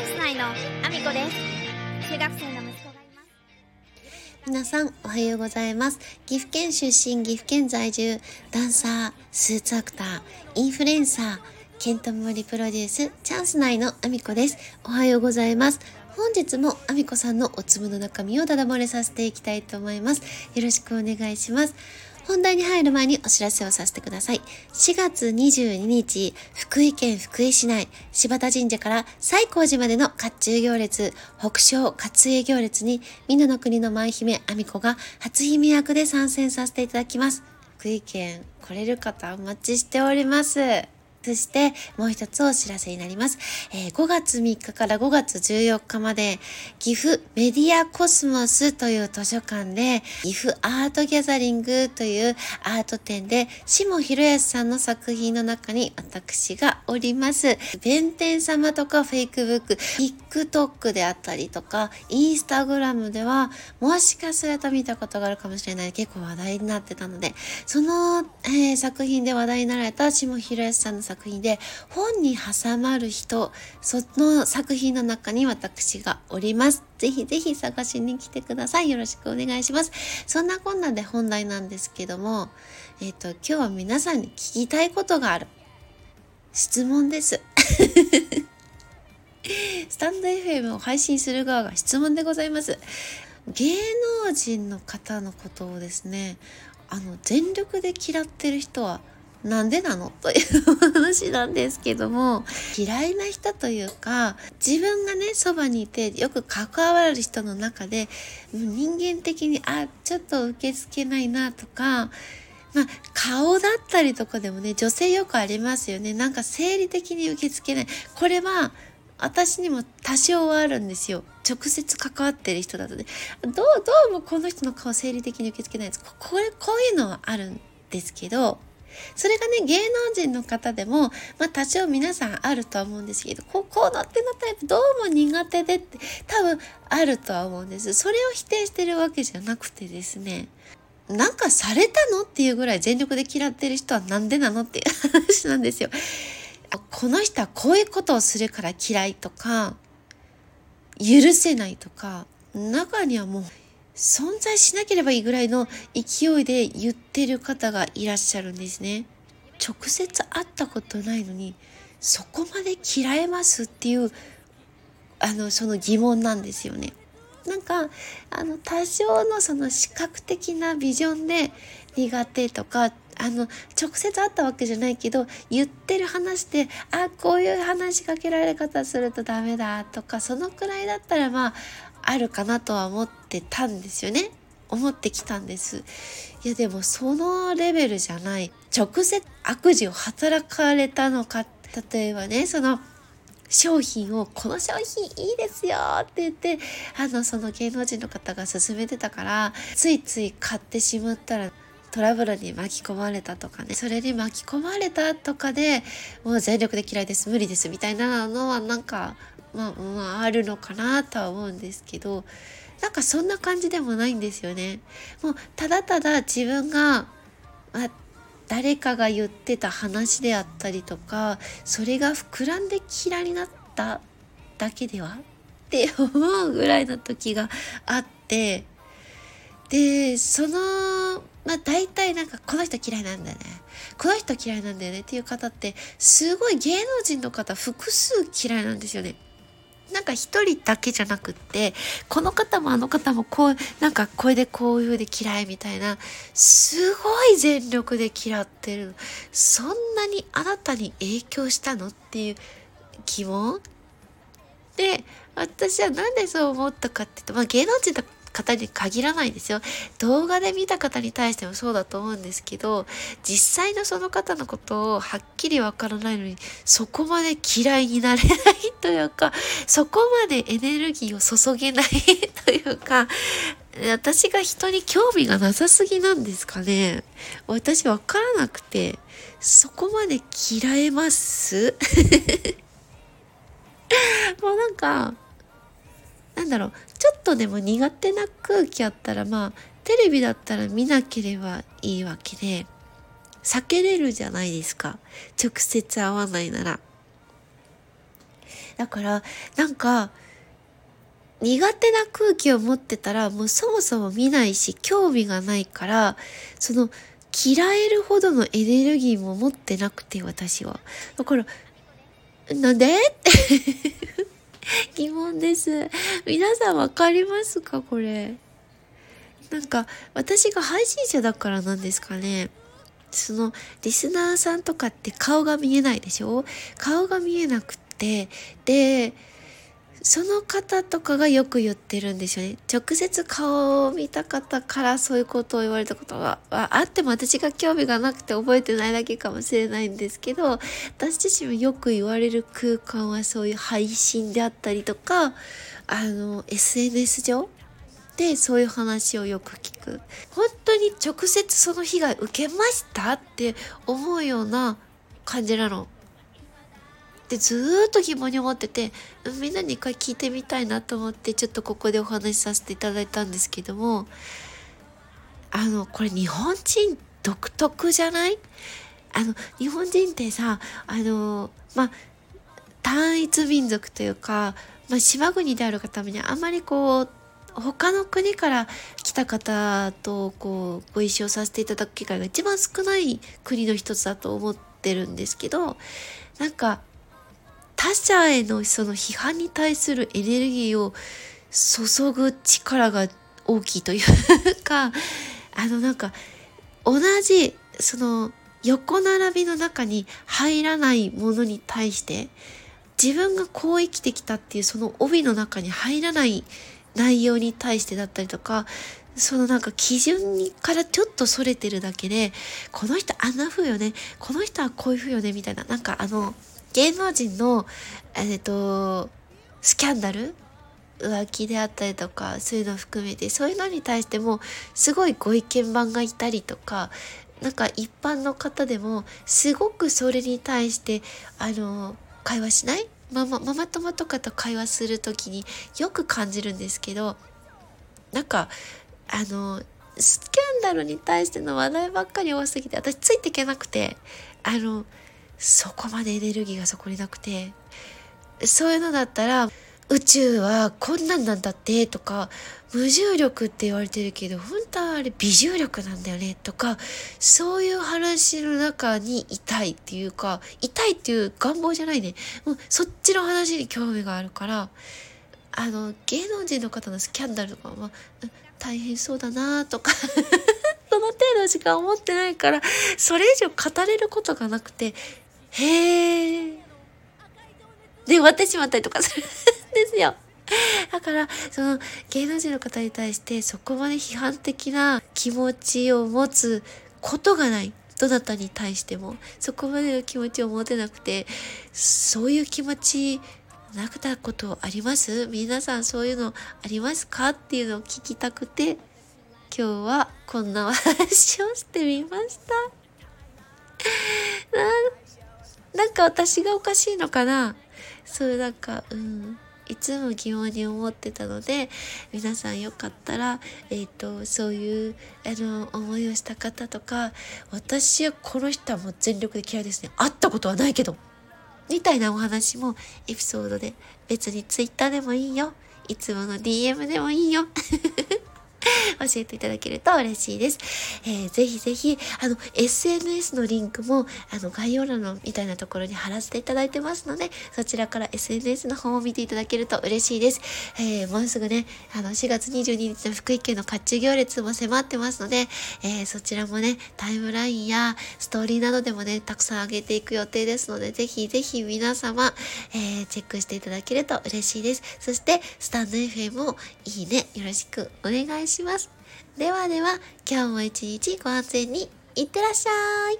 ャンス内のアミコです。中学生の息子がいます。皆さんおはようございます岐阜県出身岐阜県在住ダンサースーツアクターインフルエンサーケントモリプロデュースチャンス内のアミコです。おはようございます。本日もアミコさんのお粒の中身をダダ漏れさせていきたいと思います。よろしくお願いします。本題に入る前にお知らせをさせてください。4月22日、福井県福井市内、柴田神社から西光寺までの甲冑行列、北昇活栄行列に、皆の国の舞姫、阿美子が初姫役で参戦させていただきます。福井県来れる方お待ちしております。そしてもう一つお知らせになります。えー、5月3日から5月14日まで岐阜メディアコスモスという図書館で岐阜アートギャザリングというアート展で下博康さんの作品の中に私がおります。弁天様とかフェイクブック、TikTok であったりとかインスタグラムではもしかすると見たことがあるかもしれない結構話題になってたのでその、えー、作品で話題になられた下博康さんの作品で本に挟まる人その作品の中に私がおります。ぜひぜひ探しに来てください。よろしくお願いします。そんなこんなで本題なんですけどもえっ、ー、と今日は皆さんに聞きたいことがある。質問です。スタンド FM を配信する側が質問でございます。芸能人の方のことをですねあの全力で嫌ってる人はなんでなの？という話なんですけども嫌いな人というか自分がねそばにいてよく関わる人の中で人間的にあちょっと受け付けないなとかまあ、顔だったりとかでもね女性よくありますよね。なんか生理的に受け付けない。これは私にも多少はあるんですよ。直接関わってる人だとね。どうどうもこの人の顔生理的に受け付けないです。これこういうのはあるんですけどそれがね、芸能人の方でも、まあ多少皆さんあるとは思うんですけど、こう、こうなってなタイプどうも苦手でって多分あるとは思うんです。それを否定してるわけじゃなくてですね、なんかされたのっていうぐらい全力で嫌ってる人はなんでなのっていう 話なんですよ。この人はこういうことをするから嫌いとか、許せないとか、中にはもう存在しなければいいぐらいの勢いで言ってる方がいらっしゃるんですね。直接会ったことないのにそこまで嫌えますっていうあのその疑問なんですよね。なんかあの多少のその視覚的なビジョンで苦手とかあの直接会ったわけじゃないけど言ってる話であこういう話しかけられ方するとダメだとかそのくらいだったらまああるかなとは思ってたんですよね。思ってきたんです。いやでもそのレベルじゃない。直接悪事を働かれたのか。例えばね、その商品をこの商品いいですよって言ってあのその芸能人の方が勧めてたからついつい買ってしまったらトラブルに巻き込まれたとかねそれに巻き込まれたとかでもう全力で嫌いです無理ですみたいなのはなんかまあ、まあ、あるのかなとは思うんですけどなんかそんな感じでもないんですよね。もうただただ自分が、あ、誰かが言ってた話であったりとかそれが膨らんで嫌いになっただけではって思うぐらいの時があってでそのまあ大体なんかこの人嫌いなんだよねこの人嫌いなんだよねっていう方ってすごい芸能人の方複数嫌いなんですよね。なんか一人だけじゃなくってこの方もあの方もこうなんかこれでこういうで嫌いみたいなすごい全力で嫌ってる。そんなにあなたに影響したのっていう疑問？で私はなんでそう思ったかって言うと、まあ、芸能人だ方に限らないんですよ。動画で見た方に対してもそうだと思うんですけど、実際のその方のことをはっきりわからないのに、そこまで嫌いになれないというか、そこまでエネルギーを注げないというか、私が人に興味がなさすぎなんですかね。私わからなくて、そこまで嫌えます？もうなんか、なんだろうちょっとでも苦手な空気あったらまあテレビだったら見なければいいわけで避けれるじゃないですか。直接会わないなら。だからなんか苦手な空気を持ってたらもうそもそも見ないし興味がないからその嫌えるほどのエネルギーも持ってなくて私は。だからなんで？っ て 疑問です。皆さんわかりますか？これ。なんか私が配信者だからなんですかね。そのリスナーさんとかって顔が見えないでしょ？顔が見えなくって。でその方とかがよく言ってるんですよね。直接顔を見た方からそういうことを言われたことはあっても私が興味がなくて覚えてないだけかもしれないんですけど、私自身もよく言われる空間はそういう配信であったりとか、あの、SNS 上でそういう話をよく聞く。本当に直接その被害受けましたって思うような感じなの。ってずっと疑問に思っててみんなに一回聞いてみたいなと思ってちょっとここでお話しさせていただいたんですけどもあのこれ日本人独特じゃない？あの日本人ってさあのまあ単一民族というか、まあ、島国であるがためにあんまりこう他の国から来た方とこうご一緒させていただく機会が一番少ない国の一つだと思ってるんですけどなんか他者へのその批判に対するエネルギーを注ぐ力が大きいというか、あのなんか同じその横並びの中に入らないものに対して自分がこう生きてきたっていうその帯の中に入らない内容に対してだったりとかそのなんか基準からちょっとそれてるだけでこの人あんな風よねこの人はこういう風よねみたいななんかあの芸能人の、えっ、と、スキャンダル浮気であったりとか、そういうの含めて、そういうのに対しても、すごいご意見番がいたりとか、なんか一般の方でも、すごくそれに対して、あの、会話しない？ママ、ママ友とかと会話する時によく感じるんですけど、なんか、あの、スキャンダルに対しての話題ばっかり多すぎて、私ついていけなくて、あの、そこまでエネルギーがそこになくてそういうのだったら宇宙はこんなんなんだってとか無重力って言われてるけど本当はあれ微重力なんだよねとかそういう話の中にいたいっていうかいたいっていう願望じゃないね。もうそっちの話に興味があるからあの芸能人の方のスキャンダルとかは大変そうだなとか その程度しか思ってないからそれ以上語れることがなくてへえ。で、終わってしまったりとかするんですよ。だから、その芸能人の方に対してそこまで批判的な気持ちを持つことがない。どなたに対しても。そこまでの気持ちを持てなくて、そういう気持ちなくたことあります皆さんそういうのありますかっていうのを聞きたくて、今日はこんな話をしてみました。なんか私がおかしいのかな？そうなんかうん。いつも疑問に思ってたので皆さんよかったら、えーと、そういうあの思いをした方とか私はこの人はもう全力で嫌いですね。会ったことはないけど。みたいなお話もエピソードで別に Twitter でもいいよ。いつもの DM でもいいよ。教えていただけると嬉しいです。えー、ぜひぜひ、あの、SNS のリンクも、あの、概要欄のみたいなところに貼らせていただいてますので、そちらから SNS の方を見ていただけると嬉しいです。えー、もうすぐね、あの、4月22日の福井県の甲冑行列も迫ってますので、えー、そちらもね、タイムラインやストーリーなどでもね、たくさん上げていく予定ですので、ぜひぜひ皆様、えー、チェックしていただけると嬉しいです。そして、スタンド FM もいいね、よろしくお願いしますします。ではでは、今日も一日ご安全にいってらっしゃい。